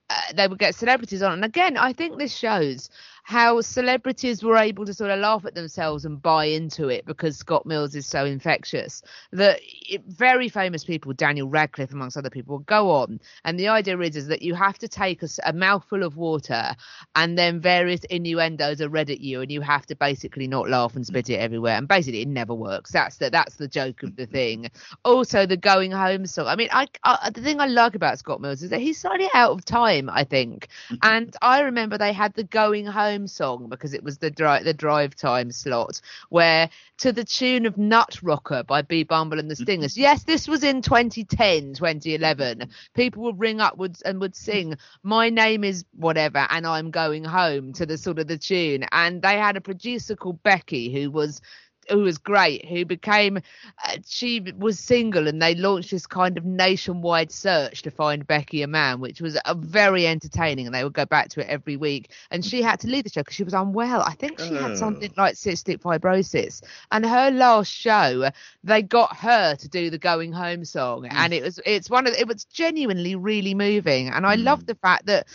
uh, they would get celebrities on. And again i think this shows how celebrities were able to sort of laugh at themselves and buy into it because Scott Mills is so infectious that it, very famous people, Daniel Radcliffe amongst other people, go on. And the idea is, is that you have to take a mouthful of water and then various innuendos are read at you and you have to basically not laugh and spit it everywhere. And basically it never works. That's the, that's the joke of the thing. Also the going home song. I mean, I, I the thing I like about Scott Mills is that he's slightly out of time, I think. Mm-hmm. and I remember they had the going home song because it was the drive the drive time slot where to the tune of Nut Rocker by B Bumble and the mm-hmm. Stingers. yes, this was in 2010, 2011. Mm-hmm. People would ring up would, and would sing "My name is whatever" and I'm going home to the sort of the tune. And they had a producer called Becky who was who was great who became uh, she was single and they launched this kind of nationwide search to find becky a man which was uh, very entertaining and they would go back to it every week. And she had to leave the show because she was unwell. I think she had something Oh. like cystic fibrosis. And her last show they got her to do the going home song. And it was it's one of it was genuinely really moving. And i love the fact that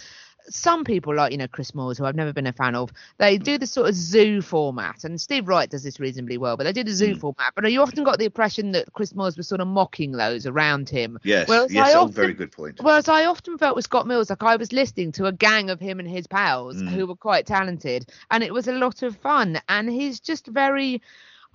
some people like you know Chris Moyles, who I've never been a fan of, they do the sort of zoo format, and Steve Wright does this reasonably well. But they did a zoo format, but you often got the impression that Chris Moyles was sort of mocking those around him. Yes, Whereas yes, I oh, often- very good point. Whereas I often felt with Scott Mills like I was listening to a gang of him and his pals Mm. who were quite talented, and it was a lot of fun. And he's just very.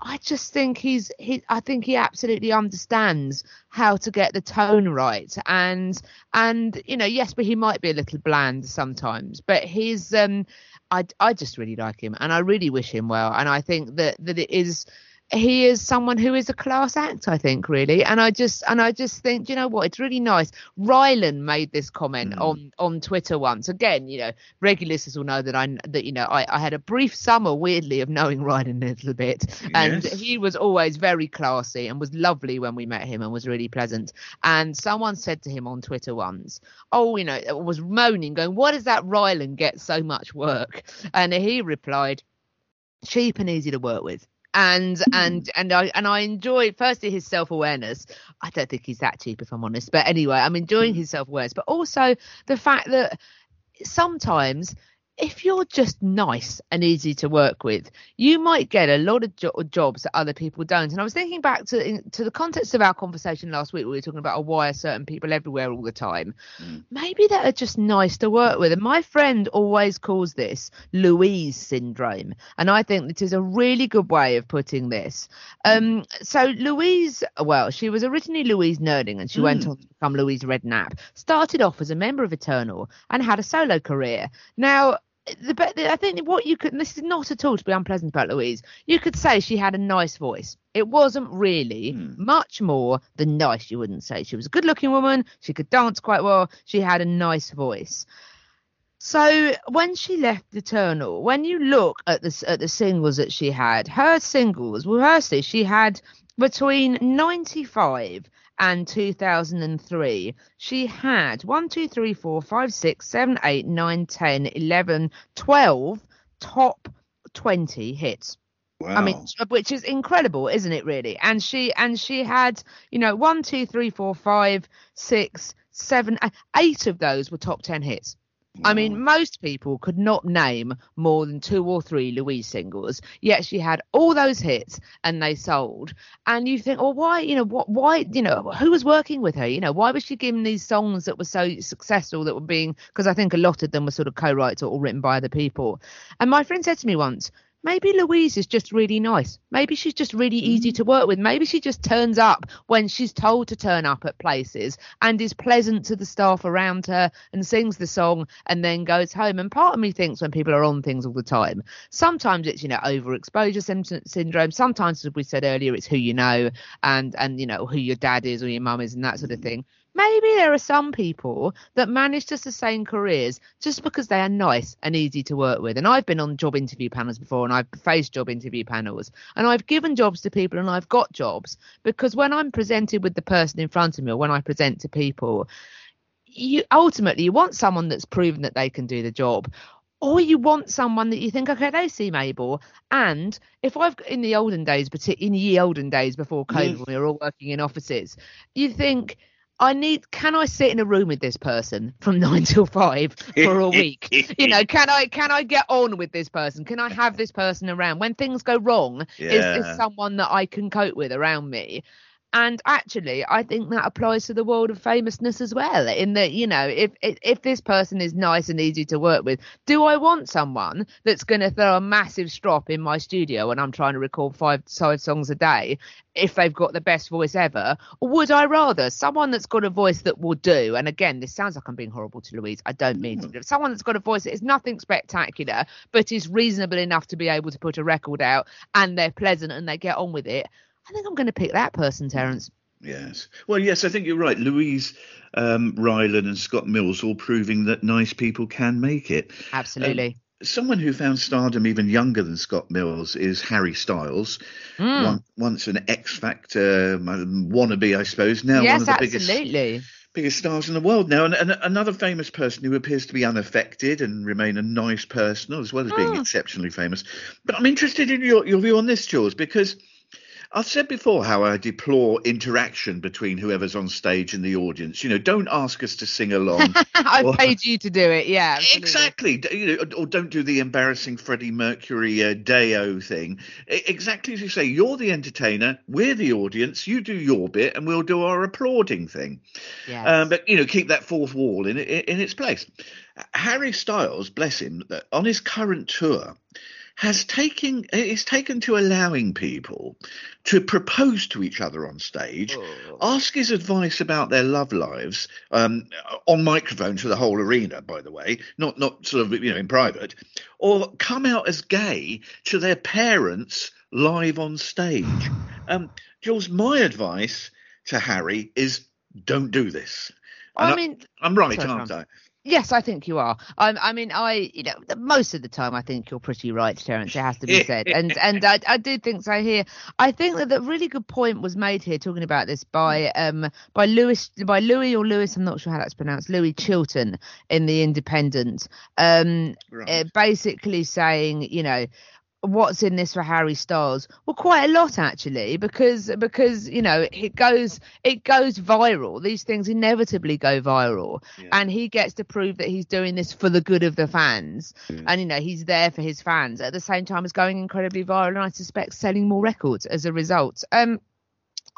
I just think he's he I think he absolutely understands how to get the tone right. And and you know yes but he might be a little bland sometimes but he's um I I just really like him and I really wish him well. And I think that that it is he is someone who is a class act, I think, really. And I just and I just think, you know what? It's really nice. Rylan made this comment Mm. on on Twitter once. Again, you know, regular listeners will know that I that you know I, I had a brief summer, weirdly, of knowing Rylan a little bit, and Yes. he was always very classy and was lovely when we met him and was really pleasant. And someone said to him on Twitter once, "Oh, you know," was moaning, going, "Why does that Rylan get so much work?" And he replied, "Cheap and easy to work with." And mm. and and I and I enjoy firstly his self awareness. I don't think he's that cheap, if I'm honest. But anyway, I'm enjoying mm. his self awareness, but also the fact that sometimes if you're just nice and easy to work with, you might get a lot of jo- jobs that other people don't. And I was thinking back to in, to the context of our conversation last week, where we were talking about oh, why are certain people everywhere all the time. Maybe that are just nice to work with. And my friend always calls this Louise syndrome, and I think this is a really good way of putting this. Um, so Louise, well, she was originally Louise Nurding, and she went on to become Louise Redknapp. Started off as a member of Eternal and had a solo career. Now the, but the, I think what you could, this is not at all to be unpleasant about Louise, you could say she had a nice voice. It wasn't really hmm. much more than nice, you wouldn't say. She was a good looking woman, she could dance quite well, she had a nice voice. So when she left Eternal, when you look at the at the singles that she had, her singles, well, firstly, she had between 95 and 2003 she had 1 2 3 4 5 6 7 8 9 10 11 12 top 20 hits Wow. I mean, which is incredible, isn't it? Really, and she and she had, you know, one, two, three, four, five, six, seven, uh, of those were top ten hits. I mean, mm. most people could not name more than two or three Louise singles, yet she had all those hits and they sold. And you think, well, why, you know, what, why, you know, who was working with her? You know, why was she given these songs that were so successful that were being, because I think a lot of them were sort of co writes or, or written by other people. And my friend said to me once, maybe Louise is just really nice. Maybe she's just really easy mm. to work with. Maybe she just turns up when she's told to turn up at places and is pleasant to the staff around her and sings the song and then goes home. And part of me thinks when people are on things all the time, sometimes it's, you know, overexposure sym- syndrome. Sometimes, as we said earlier, it's who you know and, and, you know, who your dad is or your mum is and that sort of mm. thing. Maybe there are some people that manage to sustain careers just because they are nice and easy to work with. And I've been on job interview panels before and I've faced job interview panels and I've given jobs to people and I've got jobs because when I'm presented with the person in front of me or when I present to people, you ultimately you want someone that's proven that they can do the job or you want someone that you think, okay, they seem able. And if I've in the olden days, particularly in the olden days before COVID, when we were all working in offices, you think, I need, can I sit in a room with this person from nine till five for a week? you know, can I, can I get on with this person? Can I have this person around when things go wrong? Is Yeah. this someone that I can cope with around me? And actually, I think that applies to the world of famousness as well. In that, you know, if if, this person is nice and easy to work with, do I want someone that's going to throw a massive strop in my studio when I'm trying to record five side songs a day? If they've got the best voice ever, or would I rather someone that's got a voice that will do? And again, this sounds like I'm being horrible to Louise. I don't mean to. Mm. But someone that's got a voice that is nothing spectacular, but is reasonable enough to be able to put a record out, and they're pleasant and they get on with it. I think I'm going to pick that person, Terence. Yes. Well, yes, I think you're right. Louise um, Rylan and Scott Mills all proving that nice people can make it. Absolutely. Someone who found stardom even younger than Scott Mills is Harry Styles. Hmm. One, once an X Factor um, wannabe, I suppose. Now one yes, of the biggest absolutely. biggest stars in the world now, and, and another famous person who appears to be unaffected and remain a nice person as well as being Oh. exceptionally famous. But I'm interested in your, your view on this, Jules, because I've said before how I deplore interaction between whoever's on stage and the audience. You know, don't ask us to sing along. I Or- paid you to do it. Yeah, absolutely. Exactly. You know, or don't do the embarrassing Freddie Mercury uh, Deo thing. Exactly as you say, you're the entertainer, we're the audience. You do your bit, and we'll do our applauding thing. Yes. Um, but you know, keep that fourth wall in in, in its place. Harry Styles, bless him, on his current tour, has taken is taken to allowing people to propose to each other on stage, ask his advice about their love lives um, on microphone to the whole arena, by the way, not not sort of you know in private, or come out as gay to their parents live on stage. Um, Jules, my advice to Harry is don't do this. I mean, I, am right, Sorry, aren't I? Yes, I think you are. I, I mean, I, you know, most of the time, I think you're pretty right, Terence. It has to be said, and and I, I do think so here. I think that the really good point was made here, talking about this by um by Lewis by Louis or Lewis. I'm not sure how that's pronounced. Louis Chilton in the Independent. Um, Right. uh, basically saying, you know. What's in this for Harry Styles? Well, quite a lot actually, because because you know it goes it goes viral. These things inevitably go viral, Yeah. and he gets to prove that he's doing this for the good of the fans, and you know he's there for his fans at the same time as going incredibly viral, and I suspect selling more records as a result. Um,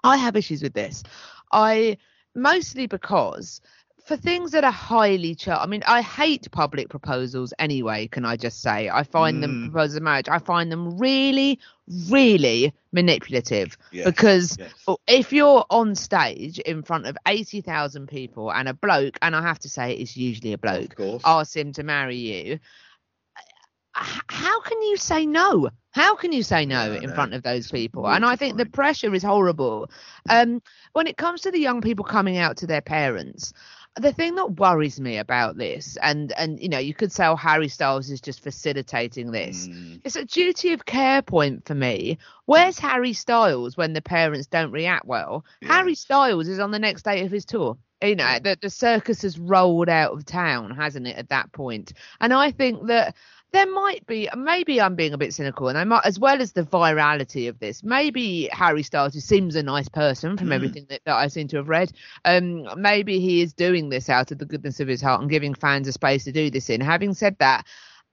I have issues with this. I mostly because for things that are highly I mean, I hate public proposals anyway, can I just say? I find them Mm. proposals of marriage, I find them really, really manipulative. Yes, Because yes. if you're on stage in front of 80,000 people and a bloke, and I have to say it's usually a bloke, asks him to marry you, how can you say no? How can you say no No, in front of those people? And I think the pressure is horrible. Um, when it comes to the young people coming out to their parents, the thing that worries me about this, and and you know, you could say, oh, Harry Styles is just facilitating this. Mm. It's a duty of care point for me. Where's Harry Styles when the parents don't react well? Yeah. Harry Styles is on the next day of his tour. You know, the, the circus has rolled out of town, hasn't it, at that point? And I think that there might be, maybe I'm being a bit cynical, and I might, as well as the virality of this, maybe Harry Styles, who seems a nice person from Mm. everything that, that I seem to have read, um, maybe he is doing this out of the goodness of his heart and giving fans a space to do this in. Having said that,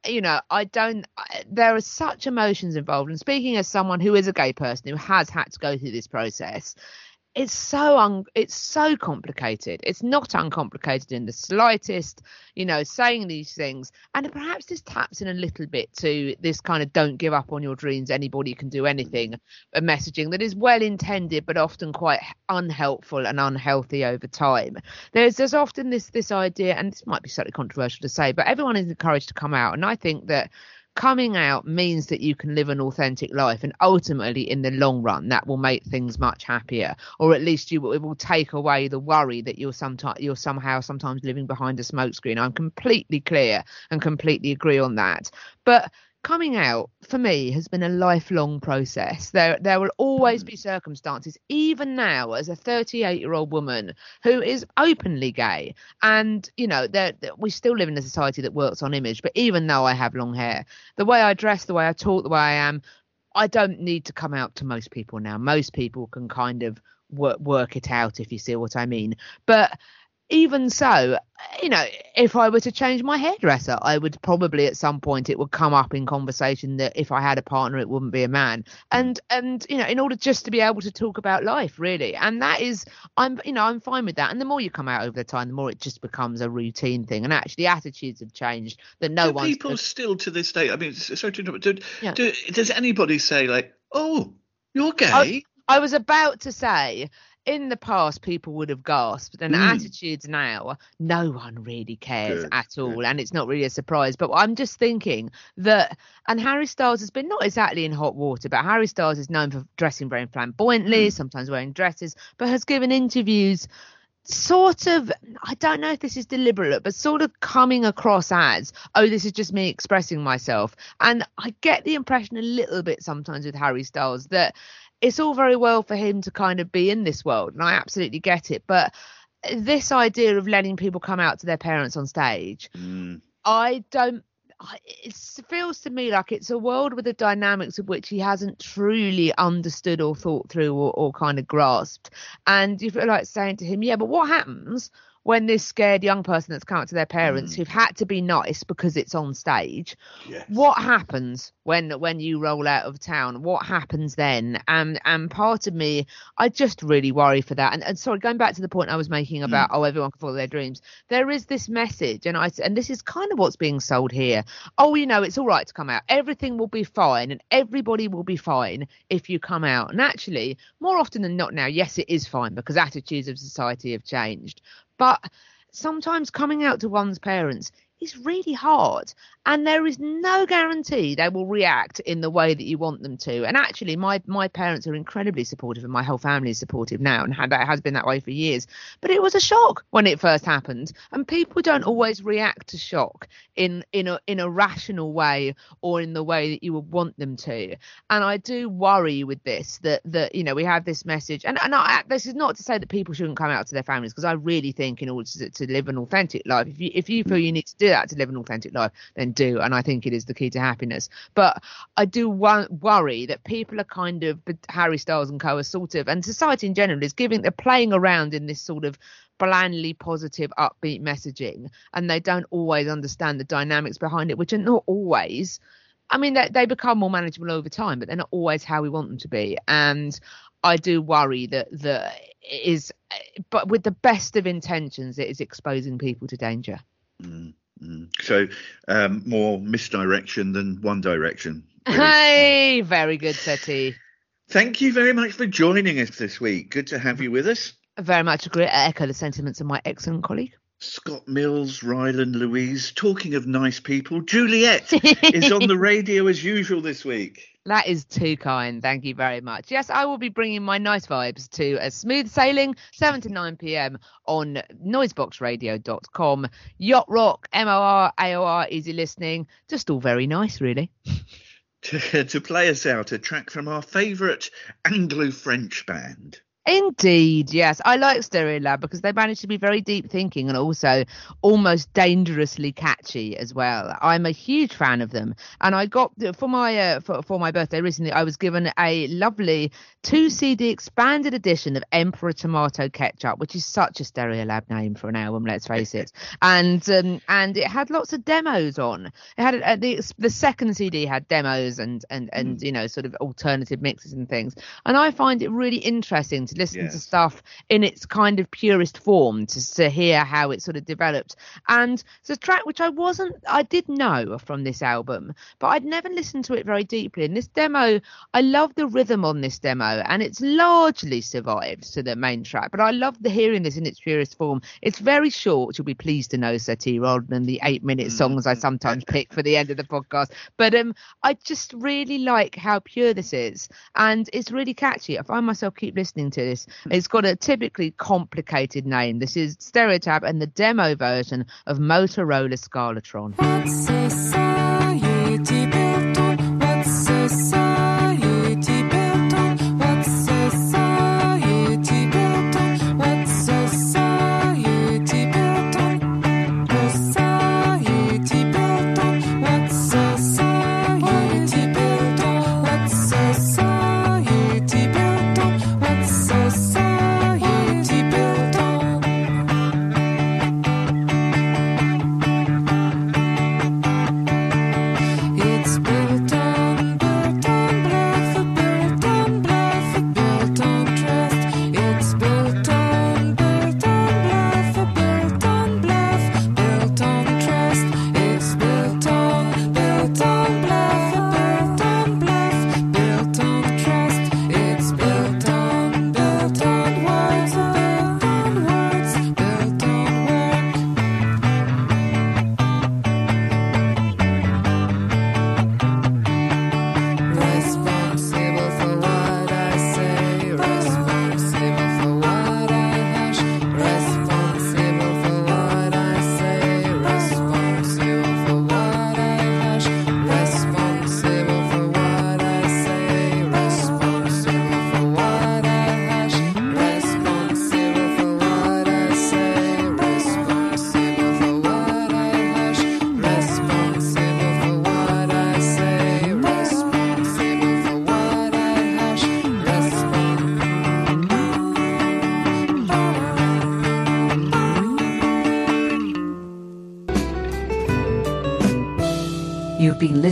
you know, I don't. I- There are such emotions involved, and speaking as someone who is a gay person who has had to go through this process, it's so un, it's so complicated. It's not uncomplicated in the slightest. You know, saying these things, and perhaps this taps in a little bit to this kind of "don't give up on your dreams, anybody can do anything" a messaging that is well intended but often quite unhelpful and unhealthy over time. There's there's often this this idea, and this might be slightly controversial to say, but everyone is encouraged to come out, and I think that coming out means that you can live an authentic life and ultimately in the long run that will make things much happier. Or at least you will, it will take away the worry that you're sometimes you're somehow sometimes living behind a smokescreen. I'm completely clear and completely agree on that. But coming out for me has been a lifelong process. There there will always mm. be circumstances even now as a 38 year old woman who is openly gay. And you know there there- we still live in a society that works on image but even though i have long hair the way i dress the way i talk the way i am i don't need to come out to most people now. Most people can kind of work work it out if you see what i mean. But even so, you know, if I were to change my hairdresser, I would probably at some point it would come up in conversation that if I had a partner, it wouldn't be a man. And and you know, in order just to be able to talk about life, really. And that is, I'm you know, I'm fine with that. And the more you come out over the time, the more it just becomes a routine thing. And actually, attitudes have changed. That no do one's people still to this day? I mean, sorry to interrupt. Do, Yeah. do, does anybody say like, "Oh, you're gay"? I was about to say, in the past, people would have gasped, and Mm. attitudes now, no one really cares Good, at all, and it's not really a surprise. But I'm just thinking that, and Harry Styles has been not exactly in hot water, but Harry Styles is known for dressing very flamboyantly, Mm. sometimes wearing dresses, but has given interviews sort of i don't know if this is deliberate but sort of coming across as oh this is just me expressing myself and i get the impression a little bit sometimes with harry styles that it's all very well for him to kind of be in this world and i absolutely get it but this idea of letting people come out to their parents on stage Mm. I don't. It feels to me like it's a world with the dynamics of which he hasn't truly understood or thought through or, or kind of grasped. And you feel like saying to him, "Yeah, but what happens when this scared young person that's come out to their parents Mm. who've had to be nice because it's on stage? Yes. What happens when when you roll out of town? What happens then? And and part of me, I just really worry for that. And, and sorry, going back to the point I was making about oh everyone can follow their dreams. There is this message, and I and this is kind of what's being sold here. Oh, you know, it's all right to come out. Everything will be fine, and everybody will be fine if you come out. And actually, more often than not now, yes, it is fine because attitudes of society have changed. But sometimes coming out to one's parents is really hard. And there is no guarantee they will react in the way that you want them to. And actually my my parents are incredibly supportive and my whole family is supportive now and that has been that way for years. But it was a shock when it first happened. And people don't always react to shock in in a in a rational way or in the way that you would want them to. And i do worry with this that that you know we have this message. And and I, this is not to say that people shouldn't come out to their families because i really think in order to, to live an authentic life if you if you feel mm. you need to do that to live an authentic life, then do. And I think it is the key to happiness. But I do wo- worry that people are kind of Harry Styles and co are sort of, and society in general is giving they're playing around in this sort of blandly positive, upbeat messaging, and they don't always understand the dynamics behind it, which are not always. I mean, they, they become more manageable over time, but they're not always how we want them to be. And I do worry that that is, but with the best of intentions, it is exposing people to danger. Mm, mm. So um, more misdirection than one direction. really. Hey, very good, Seti. Thank you very much for joining us this week. Good to have you with us. Very much agree. I echo the sentiments of my excellent colleague. Scott Mills, Rylan Louise. Talking of nice people, Juliet is on the radio as usual this week. That is too kind. Thank you very much. Yes, I will be bringing my nice vibes to a smooth sailing, 7 to 9 p.m. on noiseboxradio.com. Yacht Rock, MOR, AOR, easy listening. Just all very nice, really. To, to play us out, a track from our favourite Anglo-French band. Indeed, yes. I like Stereolab because they manage to be very deep thinking and also almost dangerously catchy as well. I'm a huge fan of them, and I got for my uh, for, for my birthday recently. I was given a lovely two CD expanded edition of Emperor Tomato Ketchup, which is such a Stereolab name for an album. Let's face it, and um, and it had lots of demos on. It had uh, the the second CD had demos and and and you know sort of alternative mixes and things, and I find it really interesting to listen to stuff in its kind of purest form to, to hear how it sort of developed. And it's a track which I wasn't, I did know from this album, but I'd never listened to it very deeply. And this demo, I love the rhythm on this demo, and it's largely survived to the main track. But I love the hearing this in its purest form. It's very short, you'll be pleased to know, Seti, rather than the eight minute songs I sometimes pick for the end of the podcast. But um, I just really like how pure this is, and it's really catchy. I find myself keep listening to this. It's got a typically complicated name. This is Stereotype and the demo version of Motoroller Scalatron.